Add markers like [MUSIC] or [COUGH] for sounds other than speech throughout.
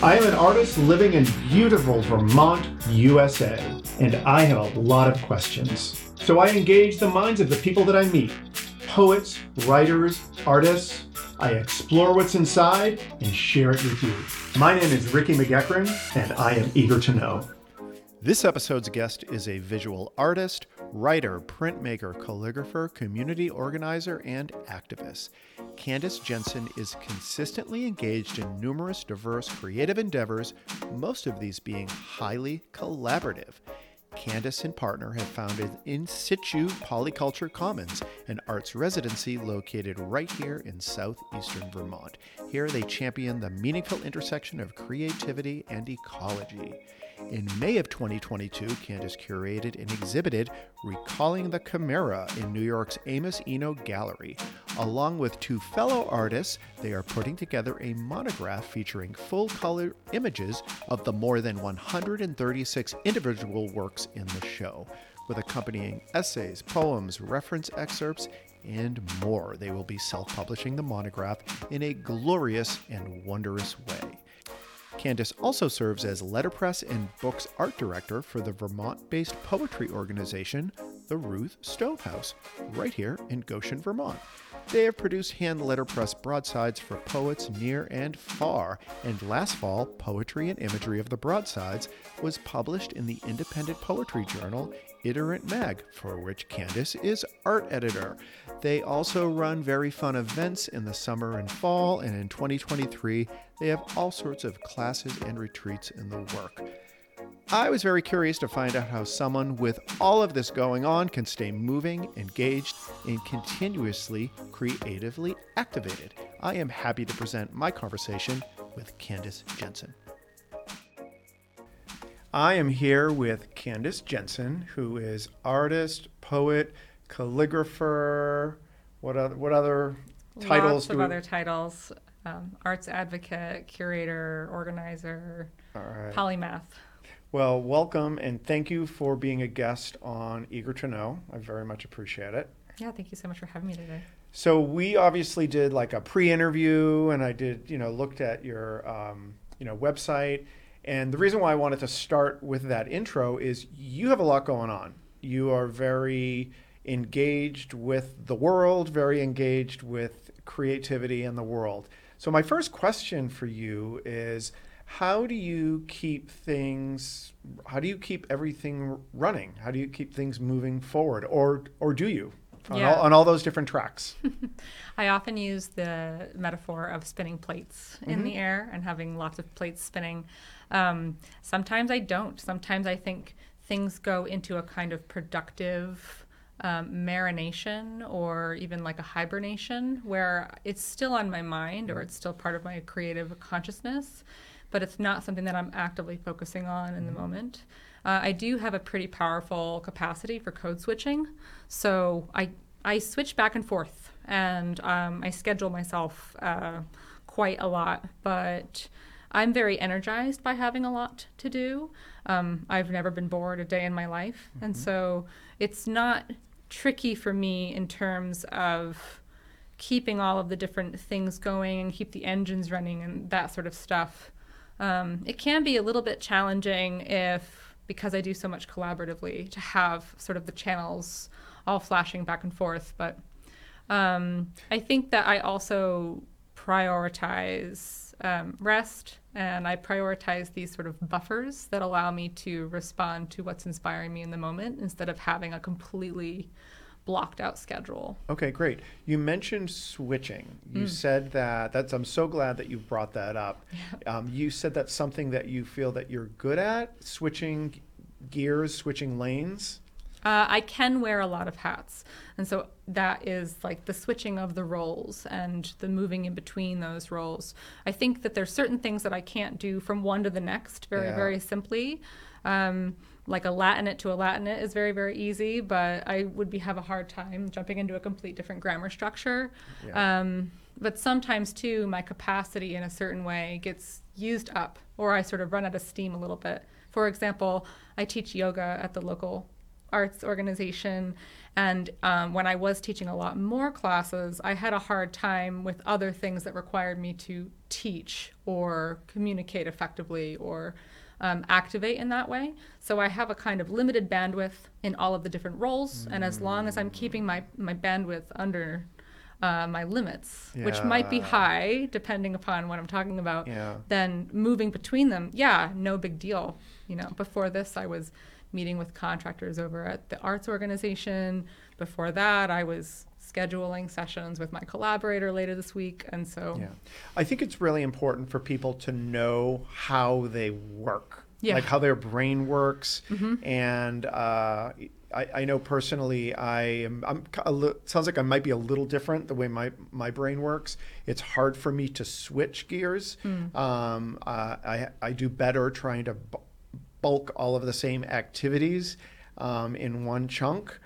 I am an artist living in beautiful Vermont, USA, and I have a lot of questions. So I engage the minds of the people that I meet poets, writers, artists. I explore what's inside and share it with you. My name is Ricky McEachran, and I am eager to know. This episode's guest is a visual artist, writer, printmaker, calligrapher, community organizer, and activist. Candace Jensen is consistently engaged in numerous diverse creative endeavors, most of these being highly collaborative. Candace and partner have founded In Situ Polyculture Commons, an arts residency located right here in southeastern Vermont. Here they champion the meaningful intersection of creativity and ecology. In May of 2022, Candace curated and exhibited Recalling the Chimera in New York's Amos Eno Gallery. Along with two fellow artists, they are putting together a monograph featuring full color images of the more than 136 individual works in the show, with accompanying essays, poems, reference excerpts, and more. They will be self publishing the monograph in a glorious and wondrous way. Candace also serves as letterpress and books art director for the Vermont based poetry organization, the Ruth Stone House, right here in Goshen, Vermont. They have produced hand letterpress broadsides for poets near and far, and last fall, Poetry and Imagery of the Broadsides was published in the independent poetry journal Iterant Mag, for which Candace is art editor. They also run very fun events in the summer and fall, and in 2023, they have all sorts of classes and retreats in the work. I was very curious to find out how someone with all of this going on can stay moving, engaged, and continuously creatively activated. I am happy to present my conversation with Candace Jensen. I am here with Candace Jensen, who is artist, poet, calligrapher. What other what other titles? Lots of we... other titles: um, arts advocate, curator, organizer, polymath. Well, welcome and thank you for being a guest on Eager to Know. I very much appreciate it. Yeah, thank you so much for having me today. So we obviously did like a pre-interview, and I did you know looked at your um, you know website and the reason why I wanted to start with that intro is you have a lot going on. You are very engaged with the world, very engaged with creativity in the world. So, my first question for you is how do you keep things how do you keep everything running how do you keep things moving forward or or do you on, yeah. all, on all those different tracks [LAUGHS] i often use the metaphor of spinning plates mm-hmm. in the air and having lots of plates spinning um, sometimes I don't. Sometimes I think things go into a kind of productive um, marination or even like a hibernation where it's still on my mind or it's still part of my creative consciousness, but it's not something that I'm actively focusing on in the mm-hmm. moment. Uh, I do have a pretty powerful capacity for code switching, so I I switch back and forth and um, I schedule myself uh, quite a lot, but I'm very energized by having a lot to do. Um, I've never been bored a day in my life. Mm-hmm. And so it's not tricky for me in terms of keeping all of the different things going and keep the engines running and that sort of stuff. Um, it can be a little bit challenging if, because I do so much collaboratively, to have sort of the channels all flashing back and forth. But um, I think that I also prioritize um, rest and I prioritize these sort of buffers that allow me to respond to what's inspiring me in the moment instead of having a completely blocked out schedule. Okay, great. You mentioned switching. You mm. said that that's I'm so glad that you brought that up. Yeah. [LAUGHS] Um, you said that's something that you feel that you're good at, switching gears, switching lanes. Uh, I can wear a lot of hats. And so that is like the switching of the roles and the moving in between those roles. I think that there's certain things that I can't do from one to the next very, yeah. very simply. Um, like a Latinate to a Latinate is very, very easy, but I would be have a hard time jumping into a complete different grammar structure. Yeah. Um, but sometimes too, my capacity in a certain way gets used up, or I sort of run out of steam a little bit. For example, I teach yoga at the local arts organization. And um, when I was teaching a lot more classes, I had a hard time with other things that required me to teach or communicate effectively or um, activate in that way. So I have a kind of limited bandwidth in all of the different roles. And as long as I'm keeping my, my bandwidth under uh, my limits, which might be high depending upon what I'm talking about, Yeah. then moving between them, yeah, no big deal. You know, before this, I was meeting with contractors over at the arts organization. Before that, I was scheduling sessions with my collaborator later this week, and so Yeah. I think it's really important for people to know how they work, Yeah. like how their brain works. Mhm. And uh, I, I know personally, I am. I'm a li- sounds like I might be a little different the way my my brain works. It's hard for me to switch gears. Um, uh, I I do better trying to bu- bulk all of the same activities um, in one chunk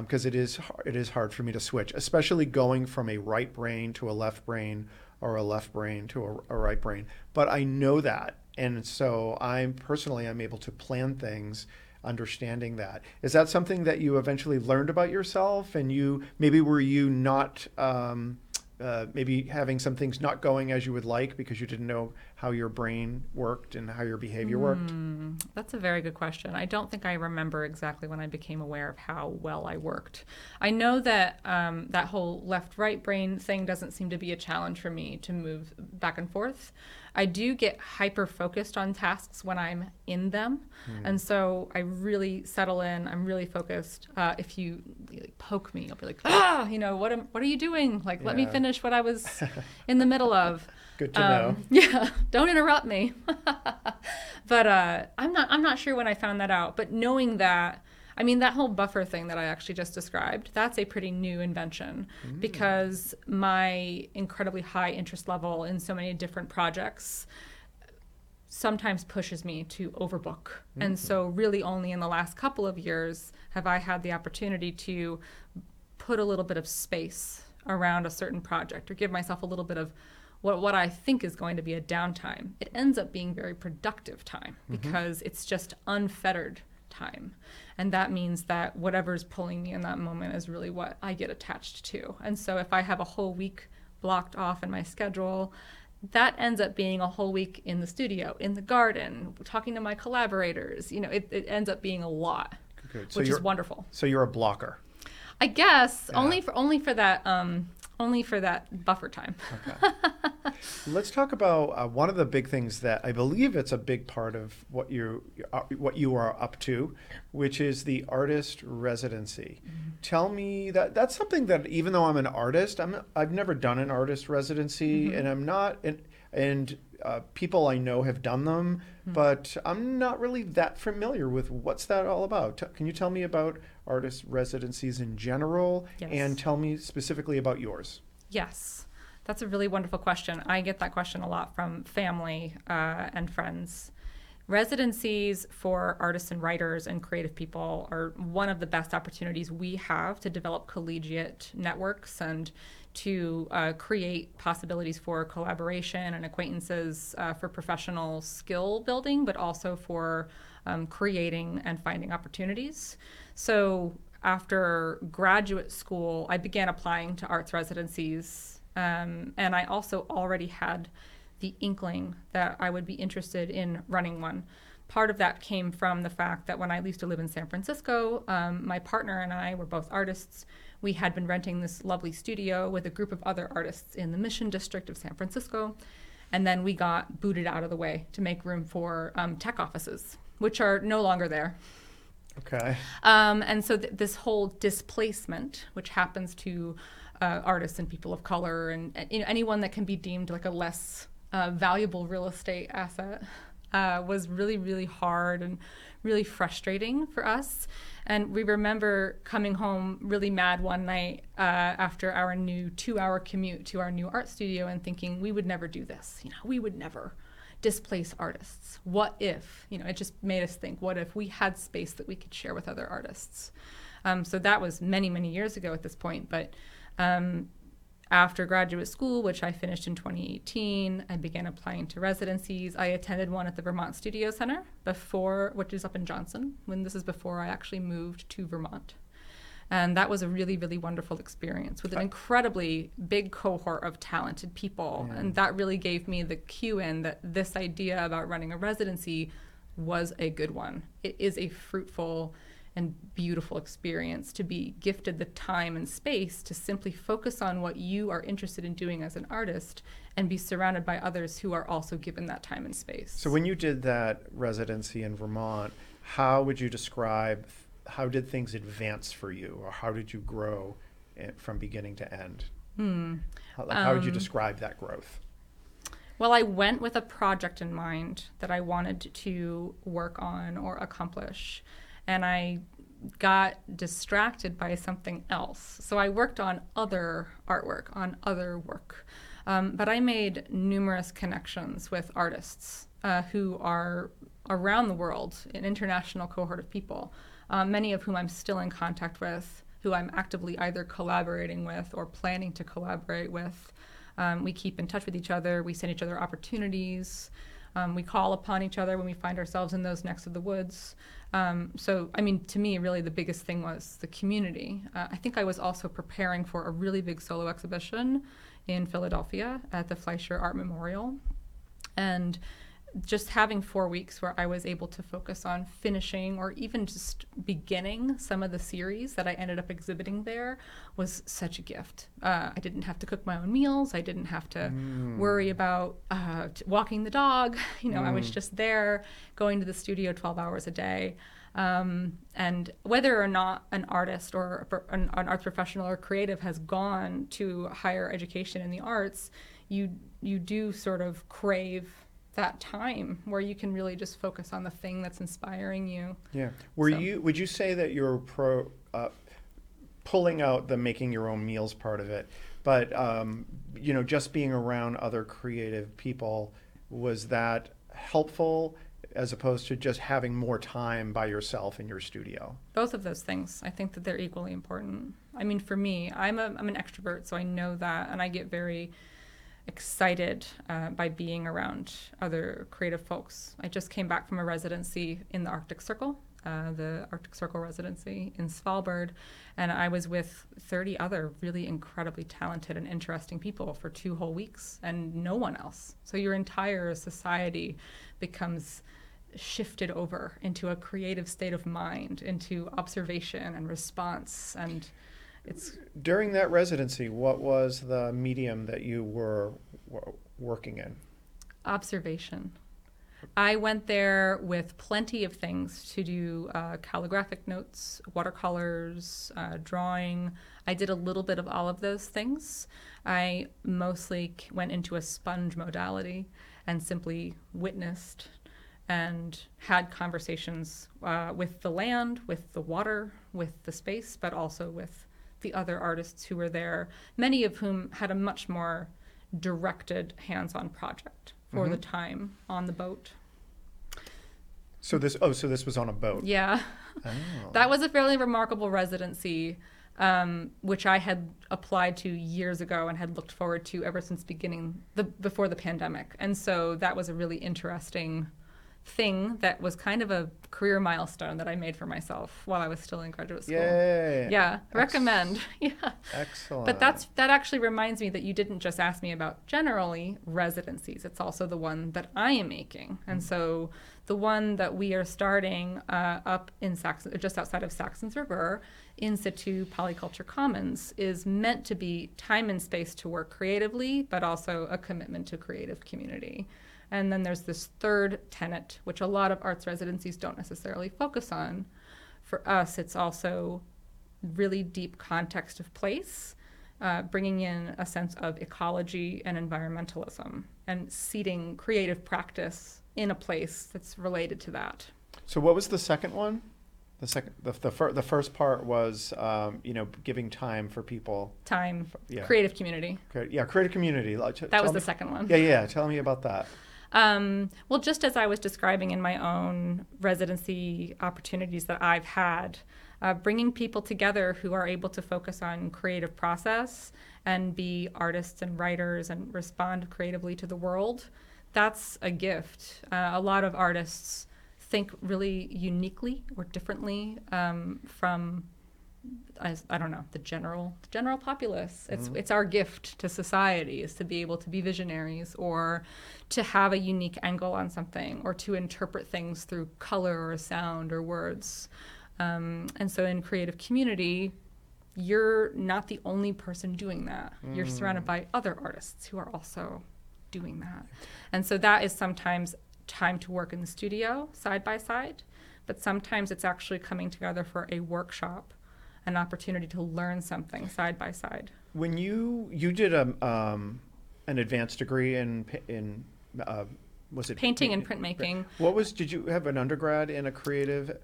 because it is it is hard for me to switch, especially going from a right brain to a left brain or a left brain to a, a right brain. But I know that, and so I'm personally I'm able to plan things understanding that is that something that you eventually learned about yourself and you maybe were you not um, uh, maybe having some things not going as you would like because you didn't know how your brain worked and how your behavior worked Hmm, that's a very good question. I don't think I remember exactly when I became aware of how well I worked. I know that um, that whole left right brain thing doesn't seem to be a challenge for me to move back and forth. I do get hyper focused on tasks when I'm in them. And so I really settle in. I'm really focused. Uh, if you like, poke me, I'll be like, ah, you know, what am, what are you doing? Like, let me finish what I was [LAUGHS] in the middle of. good to know Um, [LAUGHS] Yeah, don't interrupt me. [LAUGHS] but uh, I'm not. I'm not sure when I found that out. But knowing that, I mean, that whole buffer thing that I actually just described, that's a pretty new invention mm. because my incredibly high interest level in so many different projects sometimes pushes me to overbook. Mm. And so, really, only in the last couple of years have I had the opportunity to put a little bit of space around a certain project or give myself a little bit of what, what I think is going to be a downtime. It ends up being very productive time mm-hmm. because it's just unfettered time. And that means that whatever's pulling me in that moment is really what I get attached to. And so if I have a whole week blocked off in my schedule, that ends up being a whole week in the studio, in the garden, talking to my collaborators. You know, it, it ends up being a lot, Good. So which is wonderful. so you're a blocker. I guess Yeah. only for only for that um only for that buffer time. [LAUGHS] Let's talk about uh, one of the big things that I believe it's a big part of what you uh, what you are up to, which is the artist residency. Tell me that that's something that even though I'm an artist, I'm I've never done an artist residency, and I'm not and and uh, people I know have done them, but I'm not really that familiar with what's that all about. T- can you tell me about artist residencies in general, Yes. and tell me specifically about yours? Yes, that's a really wonderful question. I get that question a lot from family uh, and friends. Residencies for artists and writers and creative people are one of the best opportunities we have to develop collegiate networks and to uh, create possibilities for collaboration and acquaintances uh, for professional skill building, but also for um, creating and finding opportunities. So, after graduate school, I began applying to arts residencies, um, and I also already had the inkling that I would be interested in running one. Part of that came from the fact that when I used to live in San Francisco, um, my partner and I were both artists. We had been renting this lovely studio with a group of other artists in the Mission District of San Francisco. And then we got booted out of the way to make room for um, tech offices, which are no longer there. Okay. Um, and so th- this whole displacement, which happens to uh, artists and people of color and, and, you know, anyone that can be deemed like a less uh, valuable real estate asset, uh, was really, really hard and really frustrating for us. And we remember coming home really mad one night uh, after our new two-hour commute to our new art studio and thinking we would never do this. You know, we would never displace artists. What if, you know, it just made us think, what if we had space that we could share with other artists? Um, so that was many, many years ago at this point. But um, After graduate school, which I finished in 2018, I began applying to residencies. I attended one at the Vermont Studio Center before, which is up in Johnson, when this is before I actually moved to Vermont. And that was a really, really wonderful experience with an incredibly big cohort of talented people. Yeah. And that really gave me the cue in that this idea about running a residency was a good one. It is a fruitful and beautiful experience to be gifted the time and space to simply focus on what you are interested in doing as an artist and be surrounded by others who are also given that time and space. So when you did that residency in Vermont, how would you describe how did things advance for you, or how did you grow eh, from beginning to end? Hmm. How, how would you Um, describe that growth? Well, I went with a project in mind that I wanted to work on or accomplish, and I got distracted by something else. So I worked on other artwork, on other work. Um, but I made numerous connections with artists uh, who are around the world, an international cohort of people, uh, many of whom I'm still in contact with, who I'm actively either collaborating with or planning to collaborate with. Um, we keep in touch with each other. We send each other opportunities. Um, we call upon each other when we find ourselves in those necks of the woods. Um, so, I mean, to me, really the biggest thing was the community. Uh, I think I was also preparing for a really big solo exhibition in Philadelphia at the Fleisher Art Memorial. And just having four weeks where I was able to focus on finishing or even just beginning some of the series that I ended up exhibiting there was such a gift. Uh, I didn't have to cook my own meals. I didn't have to worry about uh, t- walking the dog. [LAUGHS] You know, I was just there going to the studio 12 hours a day. Um, and whether or not an artist or an, an arts professional or creative has gone to higher education in the arts, you you do sort of crave that time where you can really just focus on the thing that's inspiring you. Yeah. Were So- you? Would you say that you're pro uh, pulling out the making your own meals part of it, but um, you know, just being around other creative people was that helpful as opposed to just having more time by yourself in your studio? Both of those things, I think that they're equally important. I mean, for me, I'm a I'm an extrovert, so I know that, and I get very excited uh, by being around other creative folks. I just came back from a residency in the Arctic Circle, uh, the Arctic Circle residency in Svalbard, and I was with 30 other really incredibly talented and interesting people for two whole weeks, and no one else. So your entire society becomes shifted over into a creative state of mind, into observation and response, and it's During that residency, what was the medium that you were w- working in? observation. I went there with plenty of things to do uh, calligraphic notes, watercolors, uh, drawing. I did a little bit of all of those things. I mostly went into a sponge modality and simply witnessed and had conversations uh, with the land, with the water, with the space, but also with the other artists who were there, many of whom had a much more directed hands on project for the time on the boat. So this oh, so this was on a boat. Yeah. [LAUGHS] Oh. That was a fairly remarkable residency, um, which I had applied to years ago and had looked forward to ever since beginning the before the pandemic. And so that was a really interesting thing that was kind of a career milestone that I made for myself while I was still in graduate school. Yay! Yeah, recommend. [LAUGHS] Yeah. Excellent. But that's that actually reminds me that you didn't just ask me about generally residencies. It's also the one that I am making, and so the one that we are starting uh, up in Saxon, just outside of Saxtons River, in situ polyculture commons, is meant to be time and space to work creatively, but also a commitment to creative community. And then there's this third tenet, which a lot of arts residencies don't necessarily focus on. For us, it's also really deep context of place, uh, bringing in a sense of ecology and environmentalism, and seeding creative practice in a place that's related to that. So what was the second one? The second, the the, fir- the first part was, um, you know, giving time for people. Time, Yeah. creative community. Cre- Yeah, creative community. Like, t- That was the me- second one. Yeah, yeah. Tell me about that. Um, well, just as I was describing in my own residency opportunities that I've had, uh, bringing people together who are able to focus on creative process and be artists and writers and respond creatively to the world. That's a gift. Uh, a lot of artists think really uniquely or differently um, from I, I, don't know the general the general populace. It's mm-hmm. it's our gift to society is to be able to be visionaries or to have a unique angle on something or to interpret things through color or sound or words. Um, and so in creative community, you're not the only person doing that. Mm. You're surrounded by other artists who are also doing that. And so that is sometimes time to work in the studio side by side, but sometimes it's actually coming together for a workshop an opportunity to learn something side by side. When you you did a um, an advanced degree in in uh, was it painting and printmaking? What was did you have an undergrad in a creative?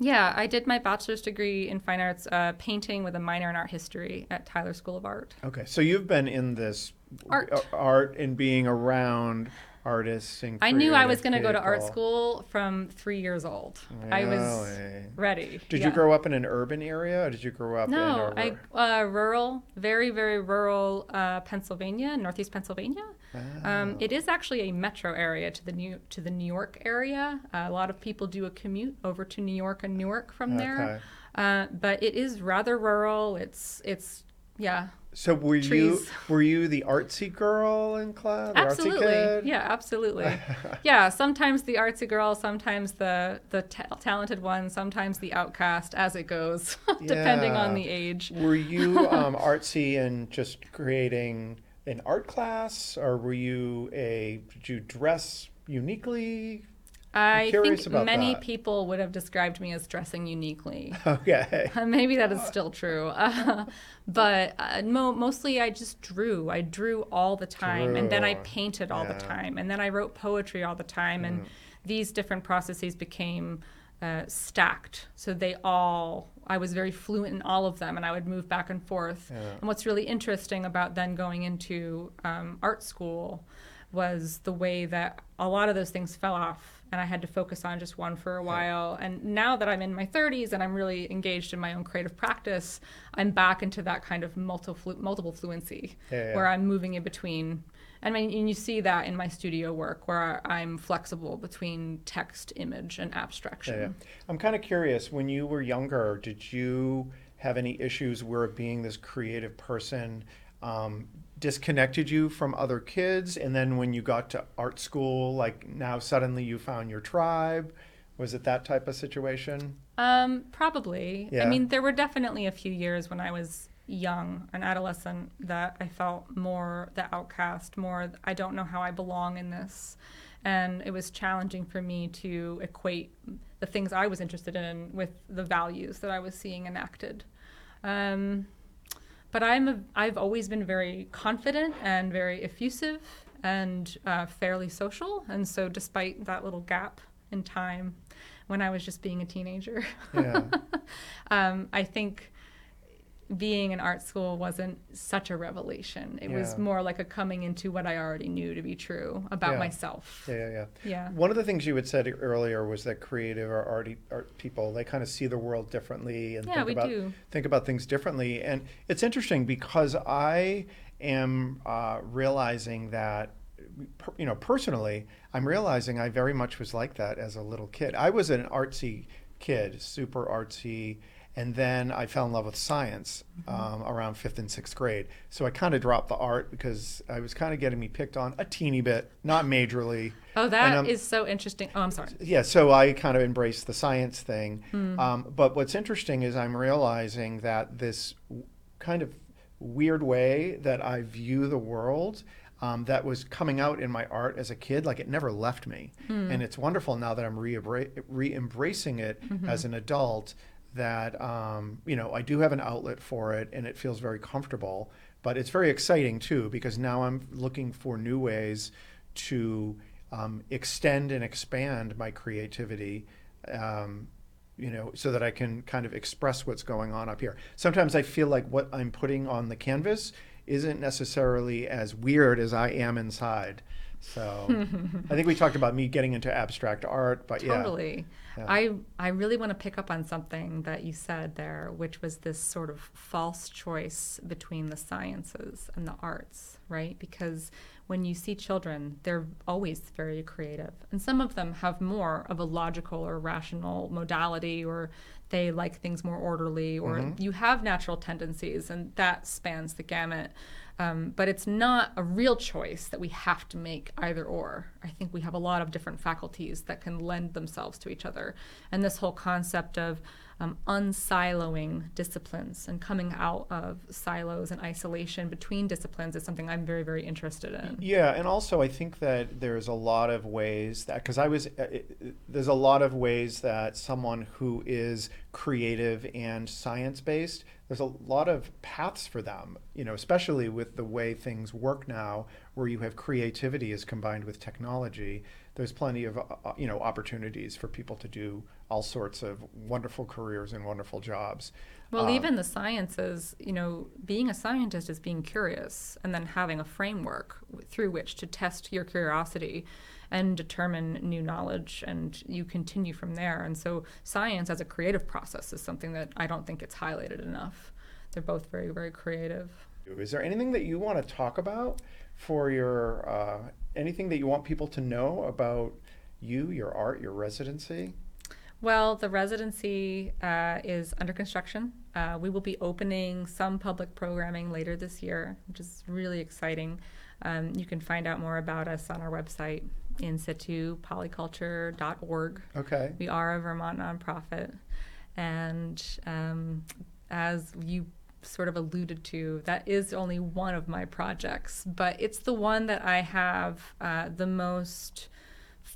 Yeah, I did my bachelor's degree in fine arts uh, painting with a minor in art history at Tyler School of Art. Okay, so you've been in this art, art and being around artists and I knew I was going to go to art school from three years old. Really? I was ready. Did yeah. you grow up in an urban area or did you grow up no, in I, uh, rural, very, very rural uh, Pennsylvania, northeast Pennsylvania. Oh. Um, it is actually a metro area to the New to the New York area. Uh, a lot of people do a commute over to New York and Newark from okay. there. Uh, but it is rather rural. It's it's yeah so were trees. you [LAUGHS] were you the artsy girl in class? Absolutely, yeah, absolutely. [LAUGHS] yeah, sometimes the artsy girl, sometimes the the talented one, sometimes the outcast, as it goes, [LAUGHS] depending yeah. on the age. Were you um, artsy and just creating an art class, or were you a? Did you dress uniquely? I think many that. people would have described me as dressing uniquely. [LAUGHS] Okay. [LAUGHS] Maybe that is still true. Uh, [LAUGHS] but uh, mo- mostly I just drew. I drew all the time. Drew. And then I painted all yeah. the time. And then I wrote poetry all the time. Mm. And these different processes became uh, stacked. So they all, I was very fluent in all of them. And I would move back and forth. Yeah. And what's really interesting about then going into um, art school was the way that a lot of those things fell off and I had to focus on just one for a while. And now that I'm in my 30s and I'm really engaged in my own creative practice, I'm back into that kind of multiple multiple fluency yeah, yeah. where I'm moving in between. I mean, and you see that in my studio work where I'm flexible between text, image, and abstraction. Yeah, I'm kind of curious. When you were younger, did you have any issues where being this creative person? Um, disconnected you from other kids and then when you got to art school like now suddenly you found your tribe? Was it that type of situation? Um, probably. Yeah. i mean there were definitely a few years when i was young an adolescent that i felt more the outcast more i don't know how i belong in this. And it was challenging for me to equate the things i was interested in with the values that i was seeing enacted. Um, but I'm a, I've always been very confident and very effusive and uh, fairly social. And so, despite that little gap in time when I was just being a teenager, yeah. [LAUGHS] um, I think being in art school wasn't such a revelation. It yeah. was more like a coming into what I already knew to be true about yeah. myself. Yeah, yeah, yeah. Yeah. One of the things you had said earlier was that creative or art, art people they kind of see the world differently and yeah, think we about do. think about things differently. And it's interesting because I am uh, realizing that you know personally i'm realizing i very much was like that as a little kid i was an artsy kid super artsy and then I fell in love with science mm-hmm. um, around fifth and sixth grade. So I kind of dropped the art because I was kind of getting me picked on a teeny bit, not majorly. [LAUGHS] Oh, that is so interesting. Oh, I'm sorry. Yeah, so I kind of embraced the science thing. Mm. Um, but what's interesting is I'm realizing that this kind of weird way that I view the world. Um, that was coming out in my art as a kid, like it never left me. Mm. And it's wonderful now that I'm re embracing it mm-hmm. as an adult that um, you know I do have an outlet for it, and it feels very comfortable. But it's very exciting too because now I'm looking for new ways to um, extend and expand my creativity. Um, you know, so that I can kind of express what's going on up here. Sometimes I feel like what I'm putting on the canvas isn't necessarily as weird as I am inside. So [LAUGHS] I think we talked about me getting into abstract art, but yeah. Totally. Yeah. I I really want to pick up on something that you said there, which was this sort of false choice between the sciences and the arts, right? Because when you see children, they're always very creative. And some of them have more of a logical or rational modality or they like things more orderly or mm-hmm. you have natural tendencies and that spans the gamut. Um, but it's not a real choice that we have to make either or. I think we have a lot of different faculties that can lend themselves to each other. And this whole concept of um, unsiloing disciplines and coming out of silos and isolation between disciplines is something I'm very, very interested in. Yeah, and also I think that there's a lot of ways that because I was uh, it, there's a lot of ways that someone who is creative and science based there's a lot of paths for them you know especially with the way things work now where you have creativity is combined with technology there's plenty of uh, you know opportunities for people to do all sorts of wonderful careers and wonderful jobs Well, Um, even the sciences, you know, being a scientist is being curious and then having a framework w- through which to test your curiosity and determine new knowledge, and you continue from there. And so, science as a creative process is something that I don't think it's highlighted enough. They're both very, very creative. Is there anything that you want to talk about for your uh, anything that you want people to know about you, your art, your residency? Well, the residency uh, is under construction. Uh, we will be opening some public programming later this year, which is really exciting. Um, you can find out more about us on our website, in situ polyculture.org. Okay. We are a Vermont nonprofit. And um, as you sort of alluded to, that is only one of my projects, but it's the one that I have uh, the most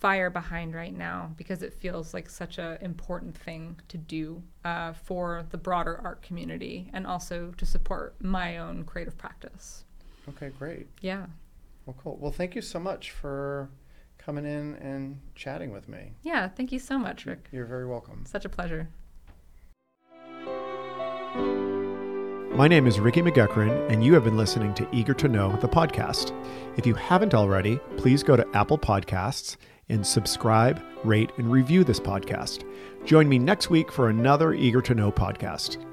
fire behind right now because it feels like such an important thing to do uh, for the broader art community and also to support my own creative practice. Okay, great. Yeah. Well, cool. Well, thank you so much for coming in and chatting with me. Yeah. Thank you so much, Rick. You're very welcome. Such a pleasure. My name is Ricky McGuckran, and you have been listening to Eager to Know, the podcast. If you haven't already, please go to Apple Podcasts and subscribe, rate, and review this podcast. Join me next week for another Eager to Know podcast.